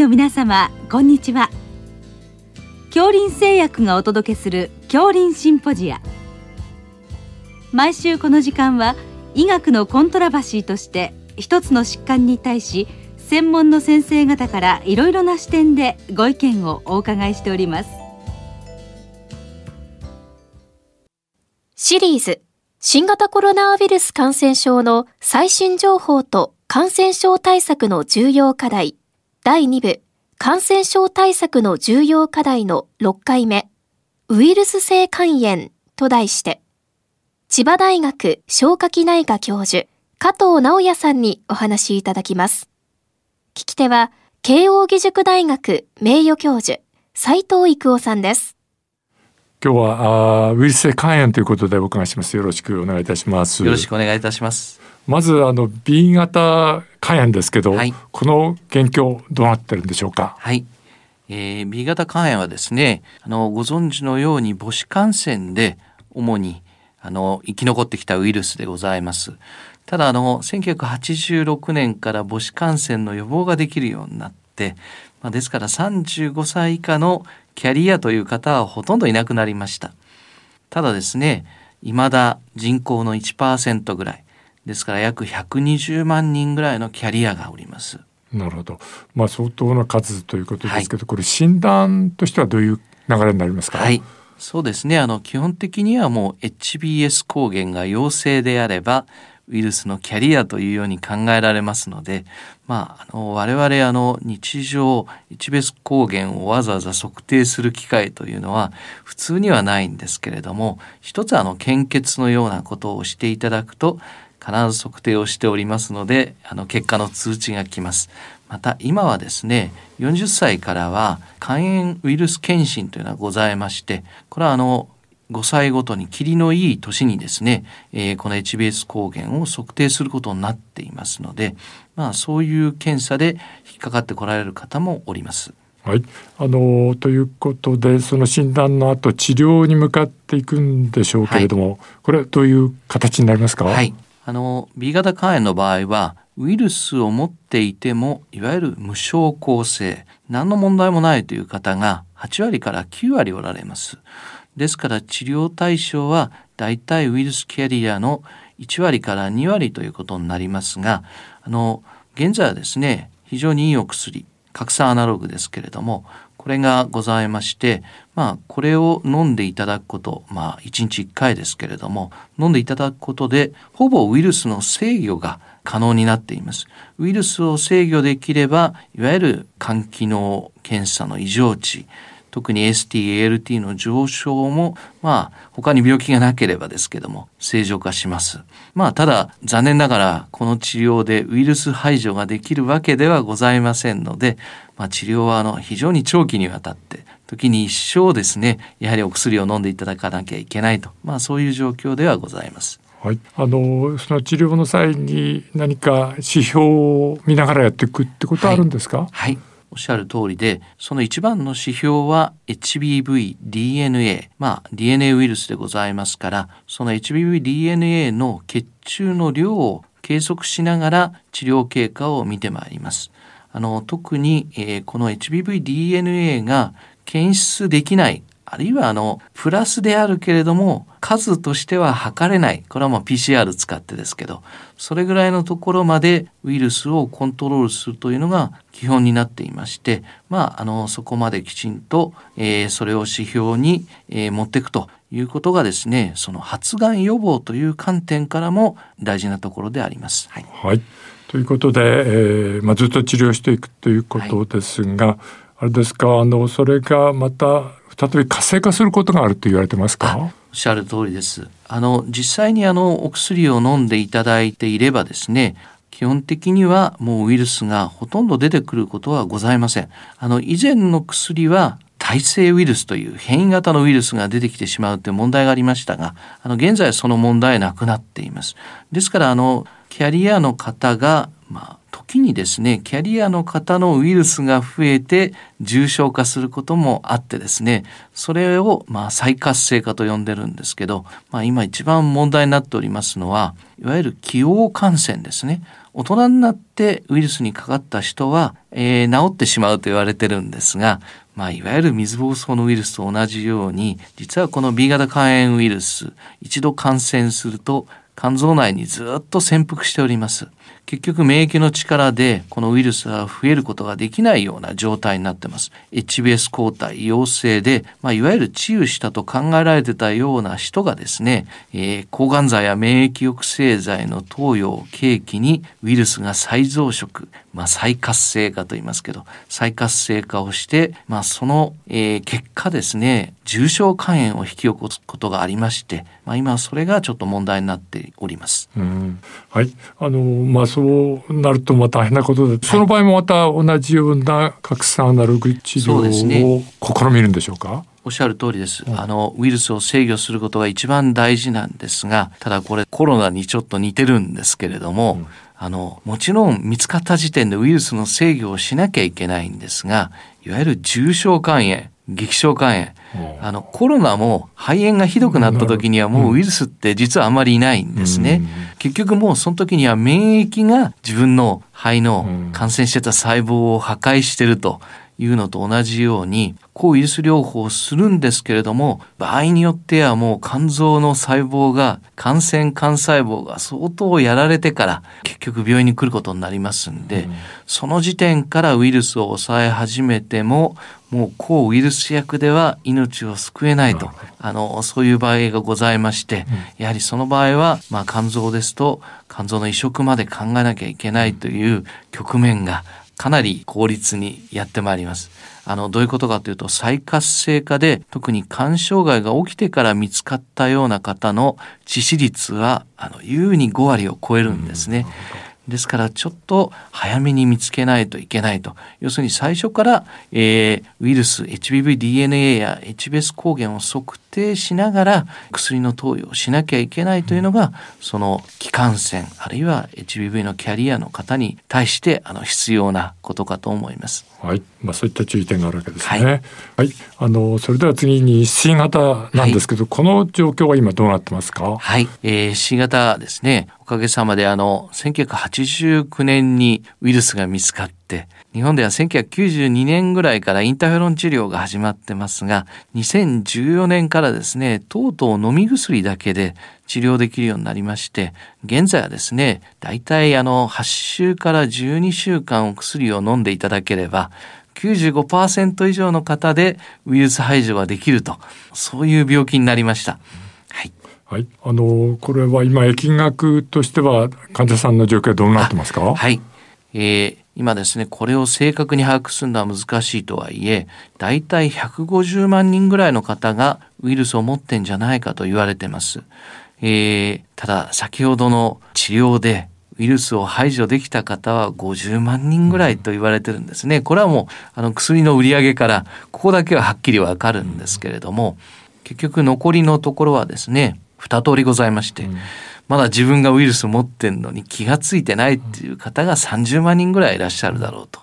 の皆様こんにちは。恐林製薬がお届けする恐林シンポジア。毎週この時間は医学のコントラバシーとして一つの疾患に対し専門の先生方からいろいろな視点でご意見をお伺いしております。シリーズ新型コロナウイルス感染症の最新情報と感染症対策の重要課題。第2部感染症対策の重要課題の6回目ウイルス性肝炎と題して千葉大学消化器内科教授加藤直也さんにお話しいただきます。聞き手は慶應義塾大学名誉教授斉藤育夫さんです。今日はあウイルス性肝炎ということでお伺いします。よろしくお願いいたします。よろしくお願いいたします。まずあの B 型肝炎ですけど、はい、この現況どうなってるんでしょうか？はい。えー、B 型肝炎はですね、あのご存知のように母子感染で主にあの生き残ってきたウイルスでございます。ただあの1986年から母子感染の予防ができるようになって、まあ、ですから35歳以下のキャリアという方はほとんどいなくなりました。ただですね、未だ人口の1%ぐらい、ですから約120万人ぐらいのキャリアがおります。なるほど。まあ相当な数ということですけど、はい、これ診断としてはどういう流れになりますか？はい。そうですね。あの基本的にはもう HBS 抗原が陽性であればウイルスのキャリアというように考えられますので、まあ、あの我々あの日常一別抗原をわざわざ測定する機会というのは普通にはないんですけれども一つあの献血のようなことをしていただくと必ず測定をしておりますのであの結果の通知が来ます。また今はですね40歳からは肝炎ウイルス検診というのがございましてこれはあの5歳ごとに霧のいい年にですね、えー、この HBS 抗原を測定することになっていますので、まあ、そういう検査で引っかかってこられる方もおります。はい、あのということでその診断の後治療に向かっていくんでしょうけれども、はい、これはどういう形になりますか、はい、あの B 型肝炎の場合はウイルスを持っていてもいわゆる無症候性何の問題もないという方が8割から9割おられます。ですから治療対象はだいたいウイルスキャリアの1割から2割ということになりますがあの現在はですね非常にいいお薬核酸アナログですけれどもこれがございましてまあこれを飲んでいただくことまあ1日1回ですけれども飲んでいただくことでほぼウイルスの制御が可能になっています。ウイルスを制御できればいわゆる肝機能検査の異常値特に ST-ALT の上昇も、まあ、他に病気がなければですけども、正常化します。まあ、ただ、残念ながら、この治療でウイルス排除ができるわけではございませんので、まあ、治療は、あの、非常に長期にわたって、時に一生ですね、やはりお薬を飲んでいただかなきゃいけないと、まあ、そういう状況ではございます。はい、あのその治療の際に何か指標を見ながらやっていくってことはあるんですか、はい、はいおっしゃる通りで、その一番の指標は HBV、DNA、まあ DNA ウイルスでございますから、その HBV、DNA の血中の量を計測しながら治療経過を見てまいります。あの特に、えー、この HBV、DNA が検出できないあるいはあのプラスであるけれども数としては測れない。これはまあ PCR 使ってですけどそれぐらいのところまでウイルスをコントロールするというのが基本になっていましてまああのそこまできちんと、えー、それを指標に、えー、持っていくということがですねその発がん予防という観点からも大事なところであります。はい、はい。ということで、えーまあ、ずっと治療していくということですが、はい、あれですかあのそれがまた再び活性化することがあると言われてますか？おっしゃる通りです。あの実際にあのお薬を飲んでいただいていればですね基本的にはもうウイルスがほとんど出てくることはございません。あの以前の薬は耐性ウイルスという変異型のウイルスが出てきてしまうという問題がありましたが、あの現在その問題なくなっています。ですからあのキャリアの方がまあ時にですねキャリアの方のウイルスが増えて重症化することもあってですねそれをまあ再活性化と呼んでるんですけど、まあ、今一番問題になっておりますのはいわゆる気応感染ですね大人になってウイルスにかかった人は、えー、治ってしまうと言われてるんですが、まあ、いわゆる水疱瘡のウイルスと同じように、実はこの B 型肝炎ウイルス、一度感染すると肝臓内にずっと潜伏しております。結局免疫の力でこのウイルスは増えることができないような状態になってます。HBS 抗体陽性で、まあ、いわゆる治癒したと考えられてたような人がですね、えー、抗がん剤や免疫抑制剤の投与を契機にウイルスが再増殖、まあ、再活性化と言いますけど、再活性化をして、まあ、その、えー、結果ですね、重症肝炎を引き起こすことがありまして、まあ、今それがちょっと問題になっております。はい。あの、まあ、そうなるとまあ大変なことで、はい、その場合もまた同じような核酸アナログ治療を試みるんでしょうか？おっしゃる通りです。あの、ウイルスを制御することが一番大事なんですが、ただこれコロナにちょっと似てるんですけれども、うん。あの、もちろん見つかった時点でウイルスの制御をしなきゃいけないんですが、いわゆる重症肝炎、激症肝炎、あの、コロナも肺炎がひどくなった時にはもうウイルスって実はあまりいないんですね。結局もうその時には免疫が自分の肺の感染してた細胞を破壊してるというのと同じように抗ウイルス療法をするんですけれども場合によってはもう肝臓の細胞が感染幹細胞が相当やられてから結局病院に来ることになりますんで、うん、その時点からウイルスを抑え始めてももう抗ウイルス薬では命を救えないと、あの、そういう場合がございまして、やはりその場合は、まあ、肝臓ですと、肝臓の移植まで考えなきゃいけないという局面がかなり効率にやってまいります。あの、どういうことかというと、再活性化で、特に肝障害が起きてから見つかったような方の致死率は、あの、優に5割を超えるんですね。ですからちょっと早めに見つけないといけないと。要するに最初から、えー、ウイルス、HBV-DNA や HBS 抗原を測定しながら薬の投与をしなきゃいけないというのが、その気管線、あるいは HBV のキャリアの方に対してあの必要なことかと思います。はい。まあそういった注意点があるわけですね。はい。はい、あの、それでは次に C 型なんですけど、はい、この状況は今どうなってますか？はい。えー、C 型ですね。おかげさまであの、1989年にウイルスが見つかって、日本では1992年ぐらいからインターフェロン治療が始まってますが、2014年からですね、とうとう飲み薬だけで治療できるようになりまして、現在はですね、大体あの、8週から12週間お薬を飲んでいただければ、95%以上の方でウイルス排除ができると、そういう病気になりました。はい。はい、あのこれは今疫学としては患者さんの状況はどうなってますか？はい、えー、今ですね、これを正確に把握するのは難しいとはいえ、だいたい150万人ぐらいの方がウイルスを持ってんじゃないかと言われてます。えー、ただ、先ほどの治療でウイルスを排除できた方は50万人ぐらいと言われてるんですね。これはもう、あの、薬の売り上げから、ここだけははっきりわかるんですけれども、結局残りのところはですね、二通りございまして、うんまだ自分がウイルスを持ってんのに気がついてないっていう方が30万人ぐらいいらっしゃるだろうと。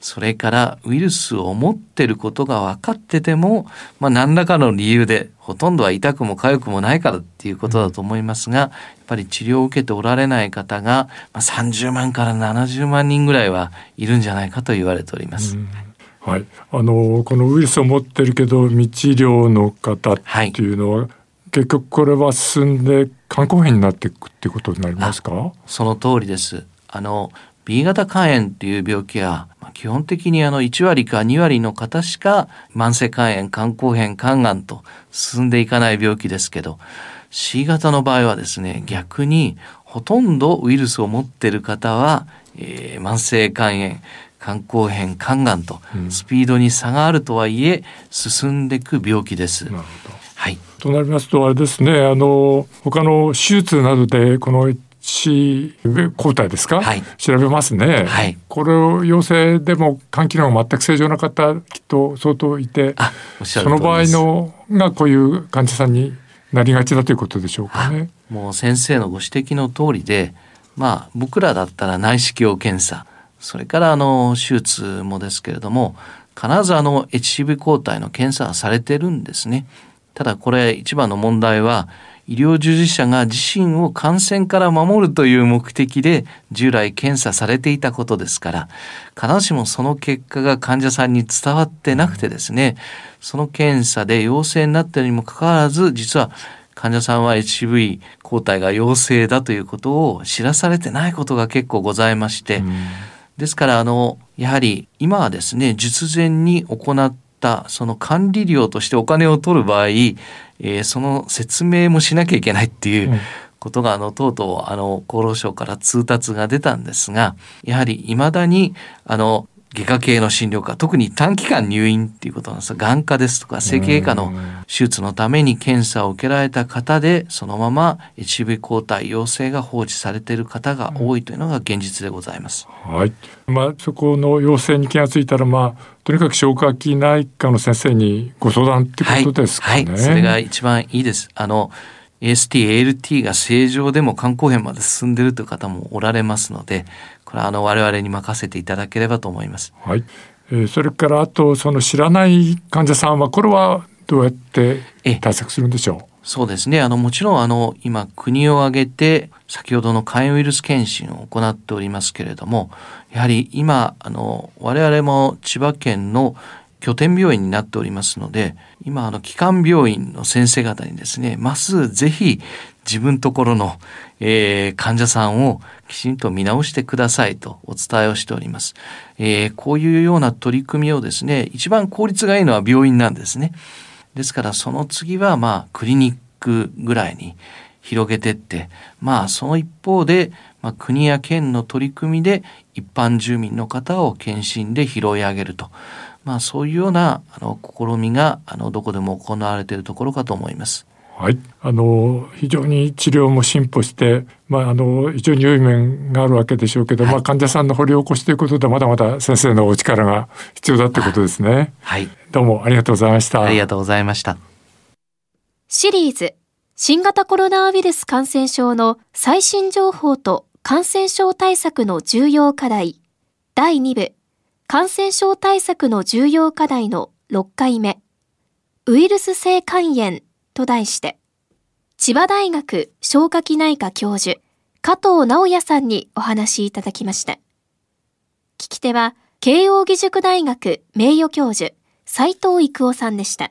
それからウイルスを持ってることが分かってても、まあ、何らかの理由でほとんどは痛くも痒くもないからっていうことだと思いますがやっぱり治療を受けておられない方が、まあ、30万から70万人ぐらいはいるんじゃないかと言われております。はい、あのこのウイルスを持ってるけど未治療の方っていうのは、はい結局これは進んで肝硬変になっていくっていうことになりますか？その通りです。あの B 型肝炎っていう病気は、まあ、基本的にあの1割か2割の方しか慢性肝炎、肝硬変、肝がんと進んでいかない病気ですけど C 型の場合はですね逆にほとんどウイルスを持ってる方は、えー、慢性肝炎肝硬変肝がんとスピードに差があるとはいえ進んでいく病気です。なるほどはい、となりますとあれですねあの他の手術などでこの C 抗体ですか、はい、調べますね、はい、これを陽性でも肝機能が全く正常な方きっと相当いてその場合のがこういう患者さんになりがちだということでしょうかね。もう先生のご指摘の通りでまあ僕らだったら内視鏡検査それからあの手術もですけれども必ずあの HCV 抗体の検査はされてるんですね。ただこれ一番の問題は医療従事者が自身を感染から守るという目的で従来検査されていたことですから必ずしもその結果が患者さんに伝わってなくてですねその検査で陽性になったにもかかわらず実は患者さんは HV 抗体が陽性だということを知らされてないことが結構ございまして、ですからあのやはり今はですね術前に行ったその管理料としてお金を取る場合、えー、その説明もしなきゃいけないっていうことがあのとうとうあの厚労省から通達が出たんですがやはり未だにあの外科系の診療科特に短期間入院っていうことなんです眼科ですとか整形外科の手術のために検査を受けられた方でそのまま HB 抗体陽性が放置されている方が多いというのが現実でございます。はい。まあそこの陽性に気がついたらまあとにかく消化器内科の先生にご相談ってことですかね。はい、はい、それが一番いいです。あの AST、ALT が正常でも肝硬変まで進んでいるという方もおられますので、これはあの我々に任せていただければと思います。はい。えー、それからあとその知らない患者さんはこれはどうやって対策するんでしょう？そうですね。あのもちろんあの今国を挙げて先ほどの肝炎ウイルス検診を行っておりますけれども、やはり今あの我々も千葉県の拠点病院になっておりますので今あの基幹病院の先生方にですねまずぜひ自分ところの、えー、患者さんをきちんと見直してくださいとお伝えをしております、えー、こういうような取り組みをですね一番効率がいいのは病院なんですね。ですからその次はまあクリニックぐらいに広げてってまあその一方で、まあ、国や県の取り組みで一般住民の方を検診で拾い上げると。まあ、そういうようなあの試みがあのどこでも行われているところかと思います。はい、あの非常に治療も進歩して、まあ、あの非常に良い面があるわけでしょうけど、はい、まあ、患者さんの掘り起こしということでまだまだ先生のお力が必要だということですね。はい、どうもありがとうございました。ありがとうございました。シリーズ新型コロナウイルス感染症の最新情報と感染症対策の重要課題第2部感染症対策の重要課題の6回目、ウイルス性肝炎と題して、千葉大学消化器内科教授、加藤直也さんにお話しいただきました。聞き手は、慶應義塾大学名誉教授、斉藤育夫さんでした。